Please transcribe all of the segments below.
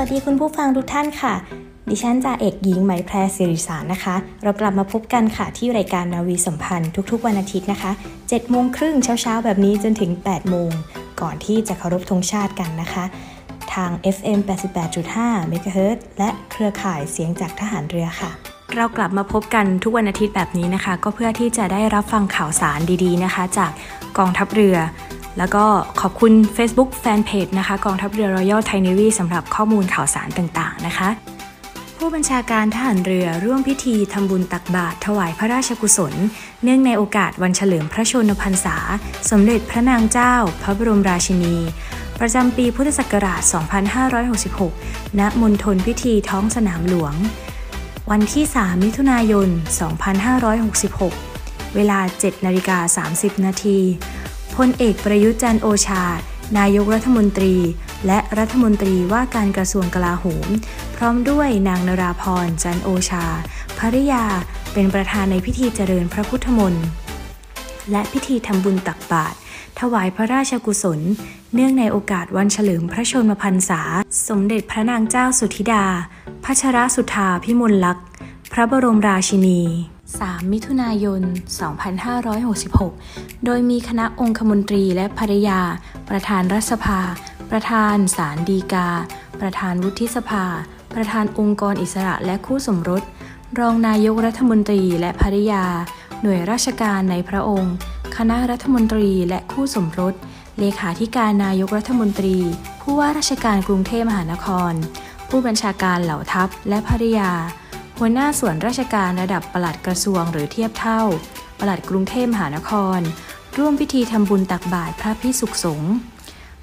วัสดีคุณผู้ฟังทุกท่านค่ะ ดิฉันจ่าเอกหญิงไหมแพรสิริสารนะคะ เรากลับมาพบกันค่ะที่รายการนาวีสัมพันธ์ทุกๆ วันอาทิตย์นะคะ7โมงครึ่งเช้าๆ แบบนี้จนถึง 8 โมง ก่อนที่จะเคารพธงชาติกันนะคะ ทาง FM 88.5 MHz และเครือข่ายเสียงจากทหารเรือค่ะเรากลับมาพบกันทุกวันอาทิตย์แบบนี้นะคะ ก็เพื่อที่จะได้รับฟังข่าวสารดีๆนะคะ จากกองทัพเรือ แล้วก็ขอบคุณ Facebook Fanpage นะคะ กองทัพเรือ Royal Thai Navy สำหรับข้อมูลข่าวสารต่างๆ นะคะ ผู้บัญชาการทหารเรือร่วมพิธีทำบุญตักบาตรถวายพระราชกุศล เนื่องในโอกาสวันเฉลิมพระชนมพรรษา สมเด็จพระนางเจ้า พระบรมราชินี ประจำปีพุทธศักราช 2566 ณ มณฑลพิธีท้องสนามหลวง วันที่ 3 มิถุนายน 2566 เวลา 7นาฬิกา30 นาที พลเอกประยุทธ์จันโอชา นายกรัฐมนตรี และรัฐมนตรีว่าการกระทรวงกลาโหม พร้อมด้วยนางนราพรจันโอชาภริยาเป็นประธานในพิธีเจริญพระพุทธมนต์และพิธีทำบุญตักบาตรถวายพระราชกุศล เนื่องในโอกาสวันเฉลิมพระชนมพรรษา สมเด็จพระนางเจ้าสุธิดา พัชรสุธาพิมลลักษณ์ พระบรมราชินี 3 มิถุนายน 2566 โดยมีคณะองคมนตรีและภริยา ประธานรัฐสภา ประธานศาลฎีกา ประธานวุฒิสภา ประธานองค์กรอิสระและคู่สมรส รองนายกรัฐมนตรีและภริยา หน่วยราชการในพระองค์ คณะรัฐมนตรีและคู่สมรส เลขาธิการนายกรัฐมนตรี ผู้ว่าราชการกรุงเทพมหานคร ผู้บัญชาการเหล่าทัพและภริยา หัวหน้าส่วนราชการระดับปลัดกระทรวงหรือเทียบเท่า ปลัดกรุงเทพมหานคร ร่วมพิธีทำบุญตักบาตรพระพิสุขสงฆ์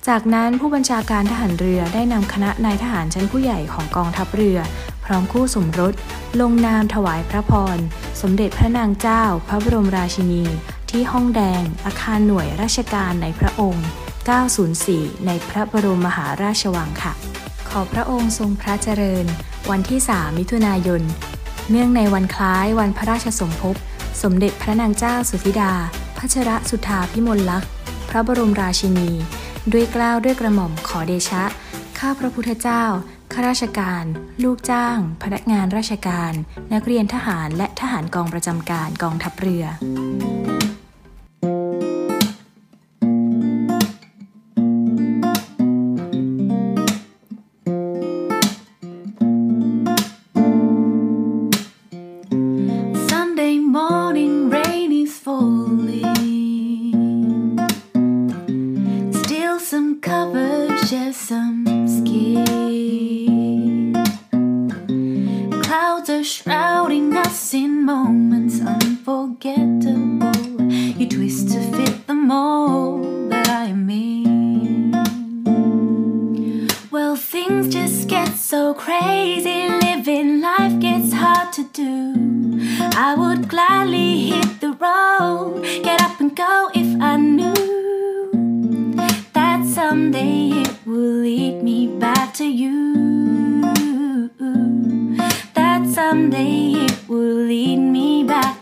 จากนั้นผู้บัญชาการทหารเรือได้นำคณะนายทหารชั้นผู้ใหญ่ของกองทัพเรือ พร้อมคู่สมรส ลงนามถวายพระพร สมเด็จพระนางเจ้า พระบรมราชินี ที่ห้องแดง อาคารหน่วยราชการในพระองค์ 904 ในพระบรมมหาราชวังค่ะ ขอพระองค์ทรงพระเจริญ วันที่ 3 มิถุนายน เนื่องในวันคล้ายวันพระราชสมภพ สมเด็จพระนางเจ้าสุธิดา พัชรสุธาพิมลลักษณ์ พระบรมราชินี ด้วยกล้าวด้วยกระหม่อมขอเดชะ ข้าพระพุทธเจ้า ข้าราชการ ลูกจ้าง พนักงานราชการ นักเรียนทหารและทหารกองประจำการกองทัพเรือ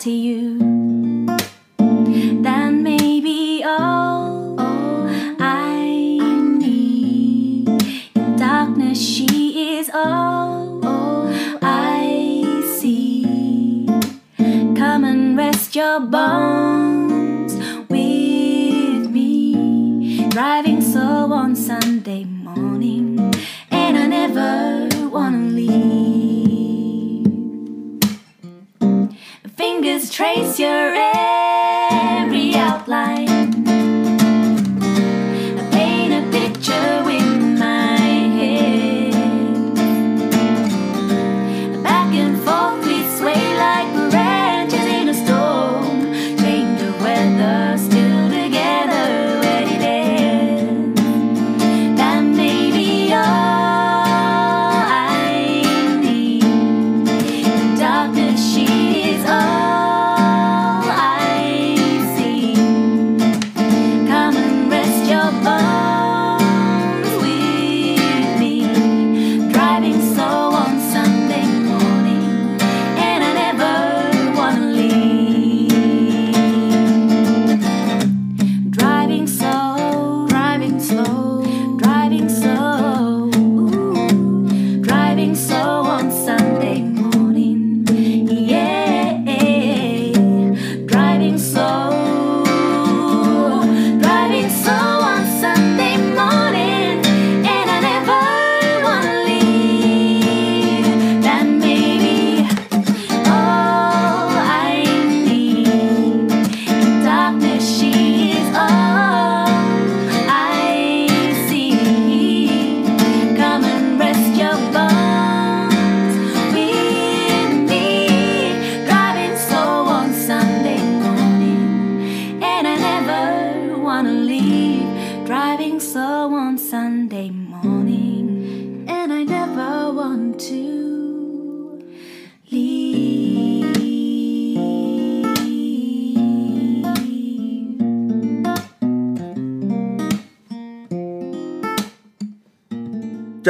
to you.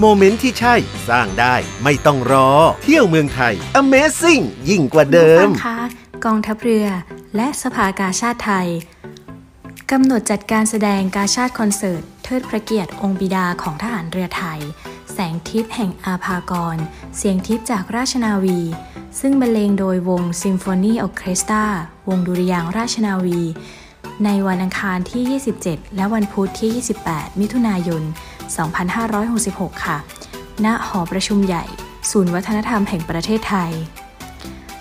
moment ที่ใช่สร้างได้ไม่ต้องรอ เที่ยวเมืองไทย Amazing ยิ่งกว่าเดิมคะกองทัพเรือและสภากาชาติไทยกำหนดจัดการแสดงกาชาติคอนเสิร์ต เทิดพระเกียรติองค์บิดาของทหารเรือไทย แสงทิพย์แห่งอาภากร เสียงทิพย์จากราชนาวี ซึ่งบรรเลงโดยวงซิมโฟนีออเคสตราวงดุริยางราชนาวี ในวันอังคารที่ 27 และวันพุธที่ 28 มิถุนายน 2566 ค่ะ ณ หอประชุมใหญ่ ศูนย์วัฒนธรรมแห่งประเทศไทย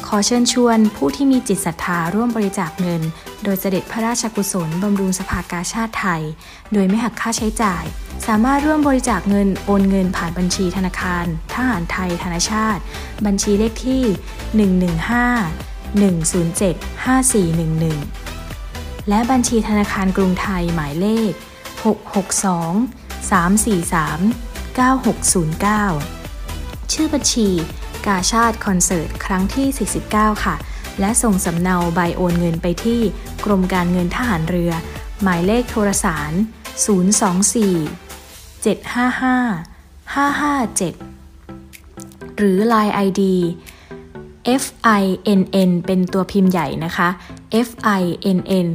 ขอเชิญชวนผู้ที่มีจิตศรัทธาร่วมบริจาคเงิน โดยเสด็จพระราชกุศลบำรุงสภากาชาติไทย โดยไม่หักค่าใช้จ่าย สามารถร่วมบริจาคเงินโอนเงินผ่านบัญชีธนาคาร ทหารไทยธนชาติ บัญชีเลขที่ 115 107 5411 และบัญชีธนาคารกรุงไทยหมายเลข 662 343 9609 ชื่อบัญชี กาชาติคอนเสิร์ตครั้งที่ 49 ค่ะ และส่งสำเนาใบโอนเงินไปที่กรมการเงินทหารเรือ หมายเลขโทรสาร 024 755 557 หรือ Line ID FINN เป็นตัวพิมพ์ใหญ่นะคะ FINN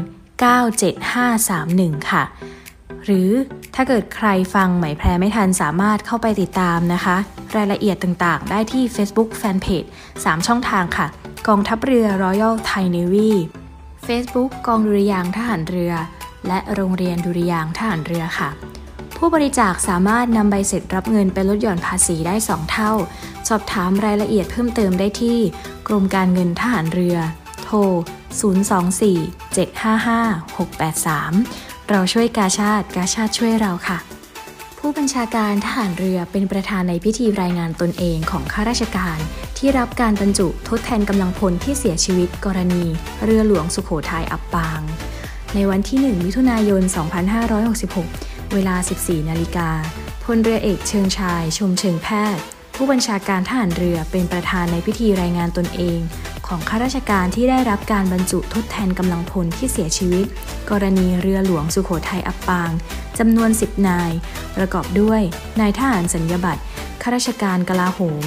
97531 ค่ะ หรือ ถ้าเกิดใครฟังไหมแพรไม่ทันสามารถเข้าไปติดตามนะคะ รายละเอียดต่างๆ ได้ที่ Facebook Fanpage 3 ช่องทางค่ะ กองทัพเรือ Royal Thai Navy Facebook กองดุริยางทหารเรือ และโรงเรียนดุริยางทหารเรือค่ะ ผู้บริจาคสามารถนำใบเสร็จรับเงินไปลดหย่อนภาษีได้ 2 เท่า สอบถามรายละเอียดเพิ่มเติมได้ที่ กรมการเงินทหารเรือ โทร 024-755-683 เราช่วยกาชาติกาชาติช่วยเราค่ะ ผู้บัญชาการทหารเรือเป็นประธานในพิธีรายงานตนเองของข้าราชการ ที่รับการบรรจุทดแทนกำลังพลที่เสียชีวิตกรณี เรือหลวงสุโขทัยอับปาง ในวันที่ 1 มิถุนายน 2566 เวลา 14 นาฬิกาพลเรือเอกเชิงชาย ชมเชิงแพทย์ผู้บัญชาการทหารเรือเป็นประธานในพิธีรายงานตนเอง ของข้าราชการที่ได้รับการบรรจุทดแทนกำลังพลที่เสียชีวิต กรณีเรือหลวงสุโขทัยอับปางจำนวน 10 นาย ประกอบด้วยนายทหารสัญญาบัตรข้าราชการกลาโหม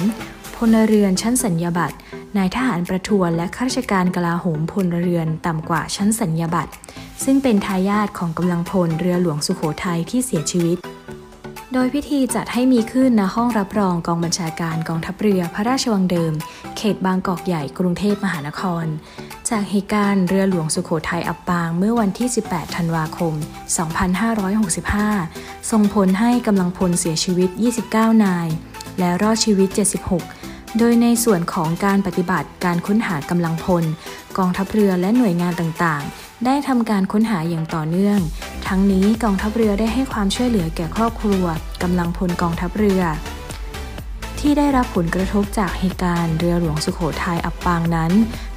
พลเรือนชั้นสัญญาบัตรนายทหารประทวนและข้าราชการกลาโหมพลเรือนต่ำกว่าชั้นสัญญาบัตรซึ่งเป็นทายาทของกำลังพลเรือหลวงสุโขทัยที่เสียชีวิต โดยพิธีจัดให้มีขึ้นณห้องรับรองกองบัญชาการกองทัพเรือพระราชวังเดิม เขตบางกอกใหญ่กรุงเทพมหานคร จากเหตุการณ์เรือหลวงสุโขทัยอับปางเมื่อวันที่ 18 ธันวาคม 2565 ส่งผลให้กำลังพลเสียชีวิต 29 นาย และรอดชีวิต 76 โดยในส่วนของการปฏิบัติการค้นหากำลังพล กองทัพเรือและหน่วยงานต่างๆ ได้ทำการค้นหาอย่างต่อเนื่อง ทั้งนี้กองทัพเรือได้ให้ความช่วยเหลือแก่ครอบครัวกำลังพลกองทัพเรือ ที่ได้รับผลกระทบจากเหตุการณ์เรือหลวงสุโขทัยอับปางนั้น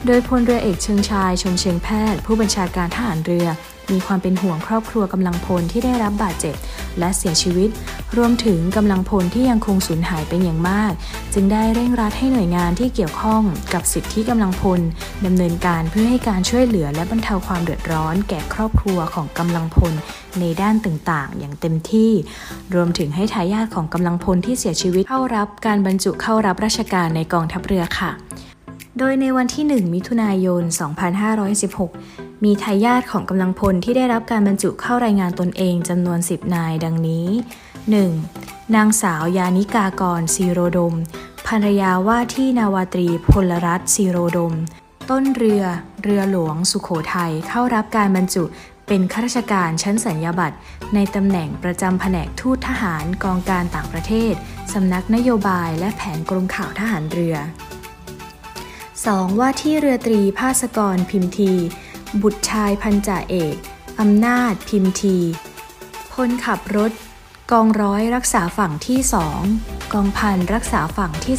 โดยพลเรือเอกเชิงชายชมเชียงแพทย์ ผู้บัญชาการทหารเรือ มีความเป็นห่วงครอบครัวกำลังพลที่ได้รับบาดเจ็บ และเสียชีวิต รวมถึงกำลังพลที่ยังคงสูญหายเป็นอย่างมาก จึงได้เร่งรัดให้หน่วยงานที่เกี่ยวข้องกับสิทธิกำลังพลดำเนินการเพื่อให้การช่วยเหลือและบรรเทาความเดือดร้อน แก่ครอบครัวของกำลังพลในด้านต่างๆ อย่างเต็มที่ รวมถึงให้ทายาทของกำลังพลที่เสียชีวิตเข้ารับการบรรจุเข้ารับราชการในกองทัพเรือค่ะโดยในวันที่ 1 มิถุนายน 2516 มีทายาทของกำลังพลที่ได้รับการบรรจุเข้ารายงานตนเองจำนวน 10 นายดังนี้ 1. นางสาวยานิกากรซีโรดม ภรรยาว่าที่นาวาตรีพลรัตน์ซีโรดม ต้นเรือ เรือหลวงสุขโขทัยเข้ารับการบรรจุเป็นข้าราชการชั้นสัญญาบัตรในตำแหน่งประจำแผนกทูตทหารกองการต่างประเทศ สำนักนโยบายและแผนกรมข่าวทหารเรือ 2. ว่าที่เรือตรีภาสกรพิมที บุตรชายพันจ่าเอกอำนาจพิมทีพลขับรถ กองร้อยรักษาฝั่งที่2กองพันรักษาฝั่งที่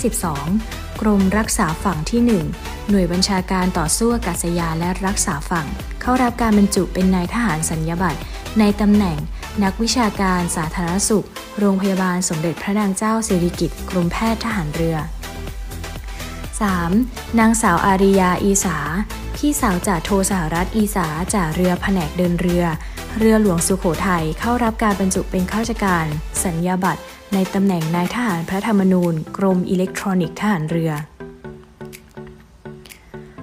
12 กรมรักษาฝั่งที่ 1 หน่วยบัญชาการต่อสู้อากาศยานและรักษาฝั่ง เข้ารับการบรรจุเป็นนายทหารสัญญาบัตรในตำแหน่ง นักวิชาการสาธารณสุข โรงพยาบาลสมเด็จพระนางเจ้าสิริกิติ์กรมแพทย์ทหารเรือ 3. นางสาวอาริยาอีสา พี่สาวจ่าโทสหรัฐอีสาจ่าเรือแผนกเดินเรือ เรือหลวงสุโขทัยเข้ารับการบรรจุเป็นข้าราชการ สัญญาบัตร ในตำแหน่งนายทหารพระธรรมนูญ กรมอิเล็กทรอนิกส์ทหารเรือ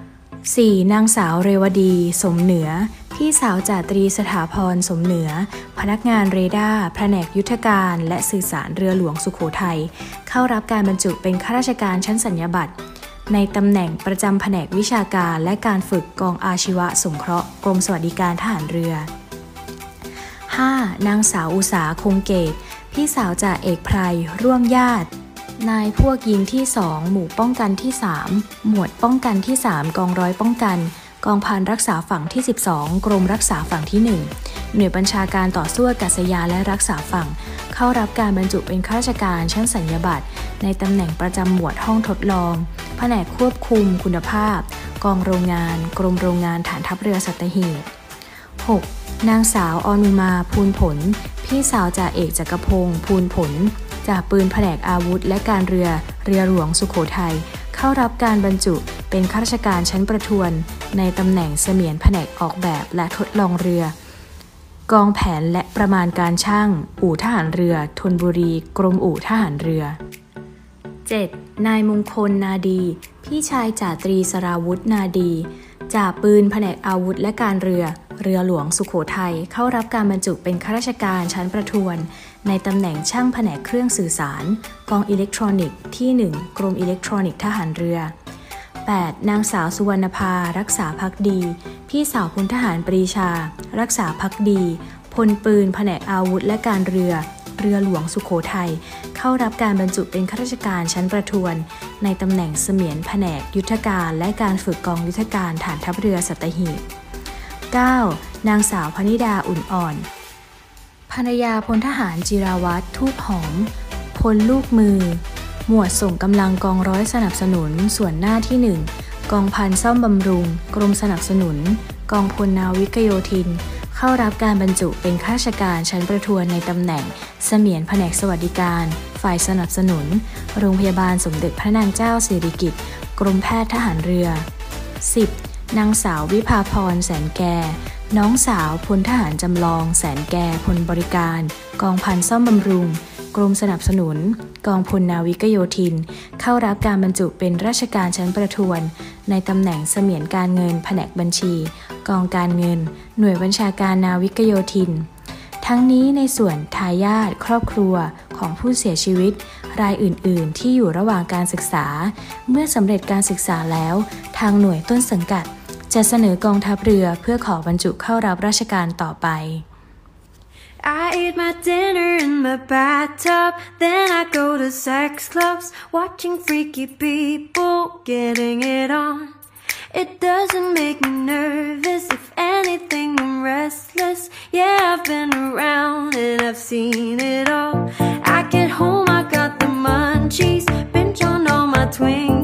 4. นางสาวเรวดี สมเหนือ พี่สาวจ่าตรีสถาพรสมเหนือ พนักงานเรดาร์แผนกยุทธการ และสื่อสารเรือหลวงสุโขทัยเข้ารับการบรรจุเป็นข้าราชการชั้นสัญญาบัตร ในตำแหน่งประจำแผนกวิชาการและการฝึกกองอาชีวะสงเคราะห์กรมสวัสดิการทหารเรือ 5. นางสาวอุสาคงเกต พี่สาวจ่าเอกไพรร่วมญาติ นายพวกยิงที่ 2 หมู่ป้องกันที่ 3 หมวดป้องกันที่ 3 กองร้อยป้องกัน กองพันรักษาฝั่งที่ 12 กรมรักษาฝั่งที่ 1 หน่วยบัญชาการต่อสู้อากาศยานและรักษาฝั่ง เข้ารับการบรรจุเป็นข้าราชการชั้นสัญญาบัตรในตำแหน่งประจำหมวดห้องทดลอง แผนกควบคุมคุณภาพ กองโรงงาน กรมโรงงานฐานทัพเรือสัตหีบ 6. นางสาวอนุมาภูลผล พี่สาวจ่าเอกจักรพงศ์ภูลผลจากปืนแผนกอาวุธ และการเรือเรือหลวงสุขโขทัยเข้ารับการบรรจุ เป็นข้าราชการชั้นประทวน ในตำแหน่งเสมียนแผนกออกแบบและทดลองเรือ กองแผนและประมาณการช่าง อู่ทหารเรือธนบุรี กรมอู่ทหารเรือ 7. นายมงคลนาดี พี่ชายจ่าตรีสราวุธนาดีจ่าปืนแผนกอาวุธและการเรือ เรือหลวงสุขโขทัยเข้ารับการบรรจุเป็นข้าราชการชั้นประทวน ในตำแหน่งช่างแผนกเครื่องสื่อสาร กองอิเล็กทรอนิกส์ที่ 1 กรมอิเล็กทรอนิกส์ทหารเรือ 8. นางสาวสุวรรณภา รักษาพักดี พี่สาวพลทหารปรีชา รักษาพักดี พลปืน แผนกอาวุธและการเรือ เรือหลวงสุขโขทัย เข้ารับการบรรจุเป็นข้าราชการชั้นประทวน ในตำแหน่งเสมียนแผนกยุทธการและการฝึกกองยุทธการฐานทัพเรือสัตหีบ 9. นางสาวพนิดาอุ่นอ่อน ภรรยาพลทหารจิราวัตรทูบหอม พลลูกมือ หมวดส่งกำลังกองร้อยสนับสนุน ส่วนหน้าที่ 1 กองพันซ่อมบำรุง กรมสนับสนุน กองพลนาวิกโยธิน เข้ารับการบรรจุเป็นข้าราชการชั้นประทวนในตำแหน่ง เสมียนแผนกสวัสดิการ ฝ่ายสนับสนุน โรงพยาบาลสมเด็จพระนางเจ้าสิริกิติ์กรมแพทย์ทหารเรือ 10. นางสาววิภาพรแสนแก่ น้องสาวพลทหารจำลอง แสนแก่พลบริการ กองพันซ่อมบำรุง กรมสนับสนุน กองพลนาวิกโยธิน เข้ารับการบรรจุเป็นราชการชั้นประทวน ในตำแหน่งเสมียนการเงินแผนกบัญชี กองการเงิน หน่วยบัญชาการนาวิกโยธิน ทั้งนี้ในส่วนทายาทครอบครัวของผู้เสียชีวิต รายอื่น ๆ ที่อยู่ระหว่างการศึกษา เมื่อสำเร็จการศึกษาแล้ว ทางหน่วยต้นสังกัด จะเสนอกองทัพเรือเพื่อขอบรรจุเข้ารับราชการต่อไป I eat my dinner in my bathtub, then I go to sex clubs, watching freaky people getting it on. It doesn't make me nervous, if anything, I'm restless. Yeah, I've been around and I've seen it all. I get home, I got the munchies, binge on all my Twinkies,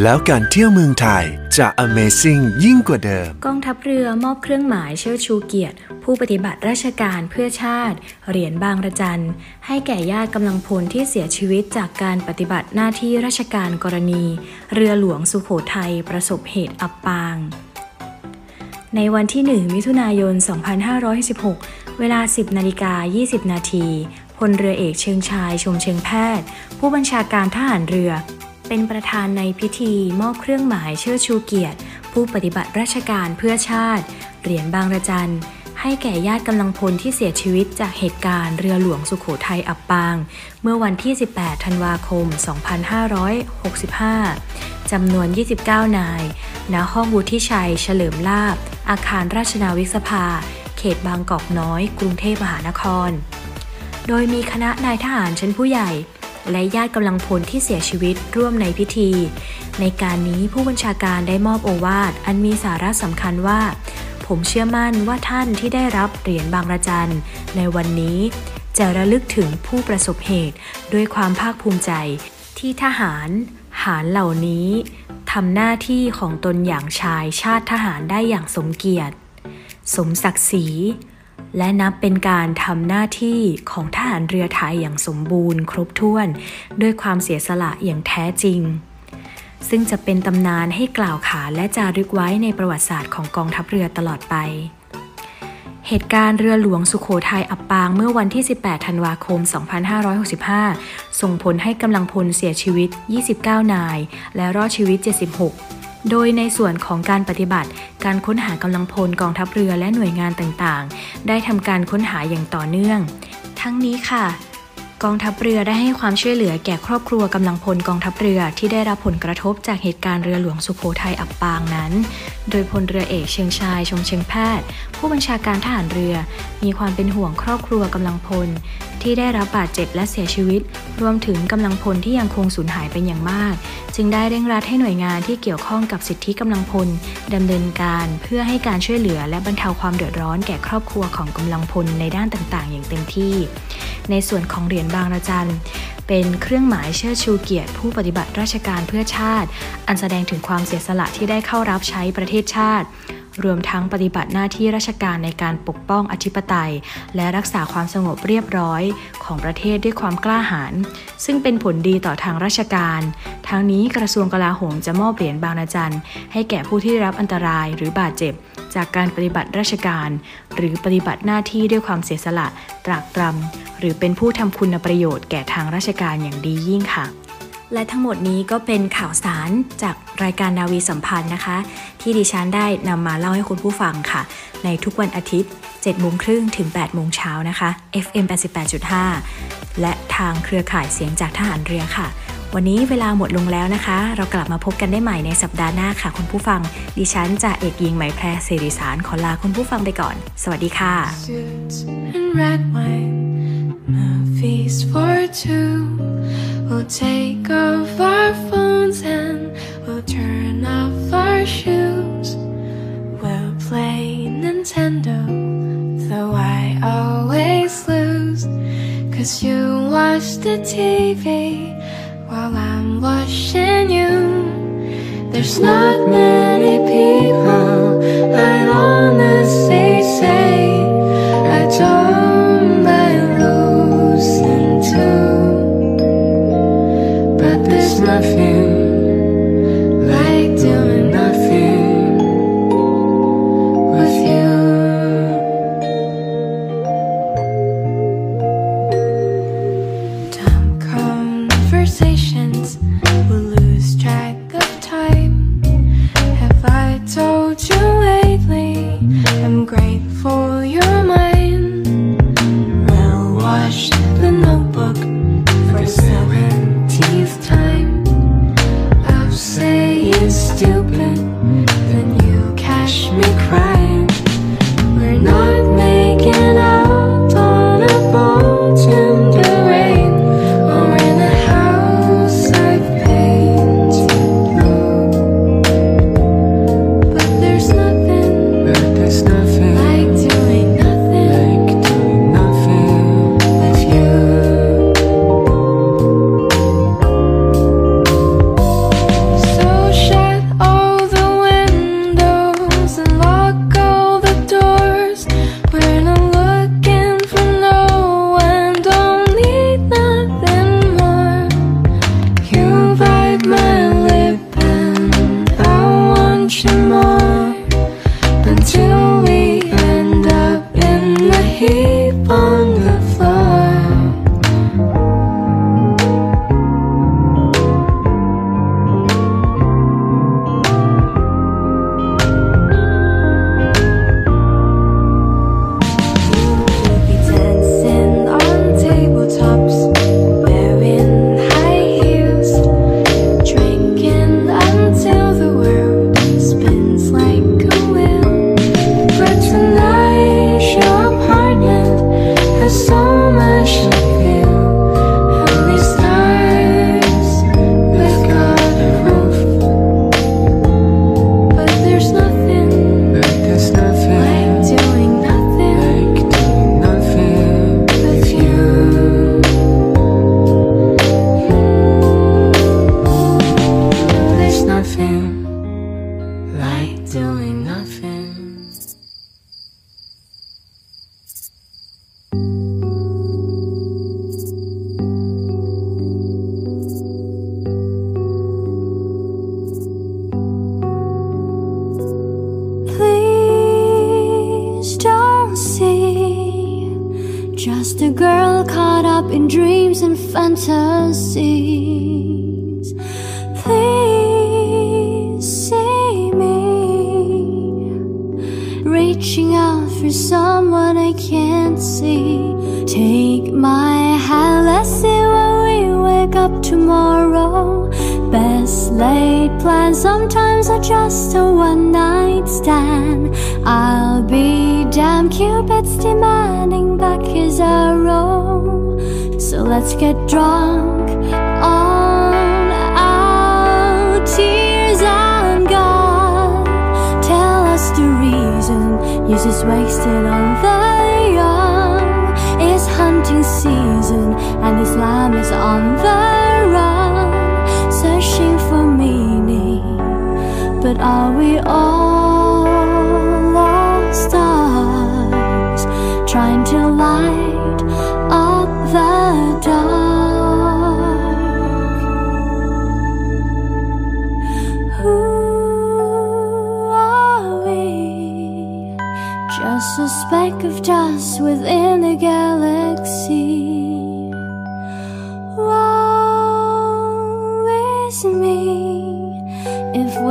แล้วการเที่ยวเมืองไทยจะ Amazing ยิ่งกว่าเดิม กองทัพเรือมอบเครื่องหมายเชิดชูเกียรติ ผู้ปฏิบัติราชการเพื่อชาติ เหรียญบางระจัน ให้แก่ญาติกำลังพลที่เสียชีวิตจากการปฏิบัติหน้าที่ราชการกรณี เรือหลวงสุโขทัยประสบเหตุอับปาง ในวันที่ 1 มิถุนายน 2516 เวลา 10นาฬิกา20 นาทีพลเรือเอกเชิงชายชมเชิงแพทย์ ผู้บัญชาการทหารเรือ เป็นประธานในพิธีมอบเครื่องหมายเชิดชูเกียรติ ผู้ปฏิบัติราชการเพื่อชาติ เหรียญบางระจันให้แก่ญาติกำลังพลที่เสียชีวิตจากเหตุการณ์เรือหลวงสุขโขทัยอับปาง เมื่อวันที่ 18 ธันวาคม 2565 จำนวน 29 นาย ณ ห้องวุฒิชัย เฉลิมลาบ อาคารราชนาวิกสภา เขตบางกอกน้อย กรุงเทพมหานคร โดยมีคณะนายทหารชั้นผู้ใหญ่ และญาติกำลังพลที่เสียชีวิตร่วมในพิธี ในการนี้ผู้บัญชาการได้มอบโอวาทอันมีสาระสำคัญว่า ผมเชื่อมั่นว่าท่านที่ได้รับเหรียญบางระจันในวันนี้ จะระลึกถึงผู้ประสบเหตุด้วยความภาคภูมิใจ ที่ทหาร หารเหล่านี้ทำหน้าที่ของตนอย่างชายชาติทหารได้อย่างสมเกียรติ สมศักดิ์ศรี และนับเป็นการทำหน้าที่ของทหารเรือไทยอย่างสมบูรณ์ ครบถ้วน ด้วยความเสียสละอย่างแท้จริง ซึ่งจะเป็นตำนานให้กล่าวขานและจารึกไว้ในประวัติศาสตร์ของกองทัพเรือตลอดไป เหตุการณ์เรือหลวงสุขโขทัยอับปางเมื่อวันที่ 18 ธันวาคม 2565 ส่งผลให้กำลังพลเสียชีวิต 29 นาย และรอดชีวิต 76 โดยในส่วนของการปฏิบัติ การค้นหากำลังพลกองทัพเรือและหน่วยงานต่างๆ ได้ทำการค้นหาอย่างต่อเนื่อง ทั้งนี้ค่ะ กองทัพเรือได้ให้ความช่วยเหลือแก่ครอบครัวกำลังพลกองทัพเรือที่ได้รับผลกระทบจากเหตุการณ์เรือหลวงสุโขทัยอับปางนั้น โดยพลเรือเอกเชียงชายชงเชียงแพทย์ ผู้บัญชาการทหารเรือ มีความเป็นห่วงครอบครัวกำลังพล ที่ได้รับบาดเจ็บและเสียชีวิต รวมถึงกำลังพลที่ยังคงสูญหายเป็นอย่างมาก จึงได้เร่งรัดให้หน่วยงานที่เกี่ยวข้องกับสิทธิกำลังพลดำเนินการเพื่อให้การช่วยเหลือและบรรเทาความเดือดร้อนแก่ครอบครัวของกำลังพลในด้านต่าง ๆ อย่างเต็มที่ ในส่วนของเหรียญบางระจัน เป็นเครื่องหมายเชิดชูเกียรติ ผู้ปฏิบัติราชการเพื่อชาติ อันแสดงถึงความเสียสละที่ได้เข้ารับใช้ประเทศชาติ รวมทั้งปฏิบัติหน้าที่ราชการในการปกป้องอธิปไตย และรักษาความสงบเรียบร้อยของประเทศด้วยความกล้าหาญซึ่งเป็นผลดีต่อทางราชการ ทั้งนี้กระทรวงกลาโหมจะมอบเหรียญบางระจันให้แก่ผู้ที่ได้รับอันตรายหรือบาดเจ็บ จากการปฏิบัติราชการ หรือปฏิบัติหน้าที่ด้วยความเสียสละ ตรากตรำหรือเป็นผู้ทำคุณประโยชน์แก่ทางราชการอย่างดียิ่งค่ะ และทั้งหมดนี้ก็เป็นข่าวสารจากรายการนาวีสัมพันธ์นะคะ ที่ดิฉันได้นำมาเล่าให้คุณผู้ฟังค่ะ ในทุกวันอาทิตย์7โมงครึ่งถึง8โมงเช้านะคะ FM 88.5 และทางเครือข่ายเสียงจากทหารเรือค่ะ วันนี้เวลาหมดลงแล้วนะคะ เรากลับมาพบกันได้ใหม่ในสัปดาห์หน้าค่ะคุณผู้ฟัง ดิฉันจะเอกยิงไหมแพรเสรีสารขอลาคุณผู้ฟังไปก่อน สวัสดีค่ะ suits and red wine, movies for two. We'll take off our phones and we'll turn off our shoes. We'll play Nintendo, though I always lose. Cause you watch the TV while I'm watching you. There's not many people I'd honestly say Damn Cupid's demanding back his arrow. So let's get drunk on our tears and God. Tell us the reason you're just wasted on the young. It's hunting season and Islam is on the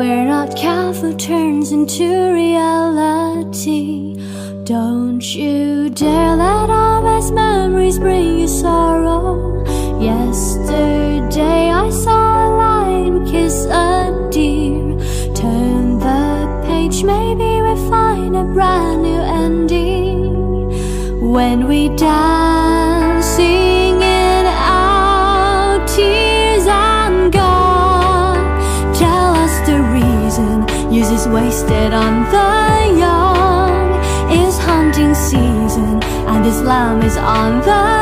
we're not careful turns into reality. Don't you dare let our best memories bring you sorrow. Yesterday I saw a lion kiss a deer. Turn the page, maybe we find a brand new ending when we die. on the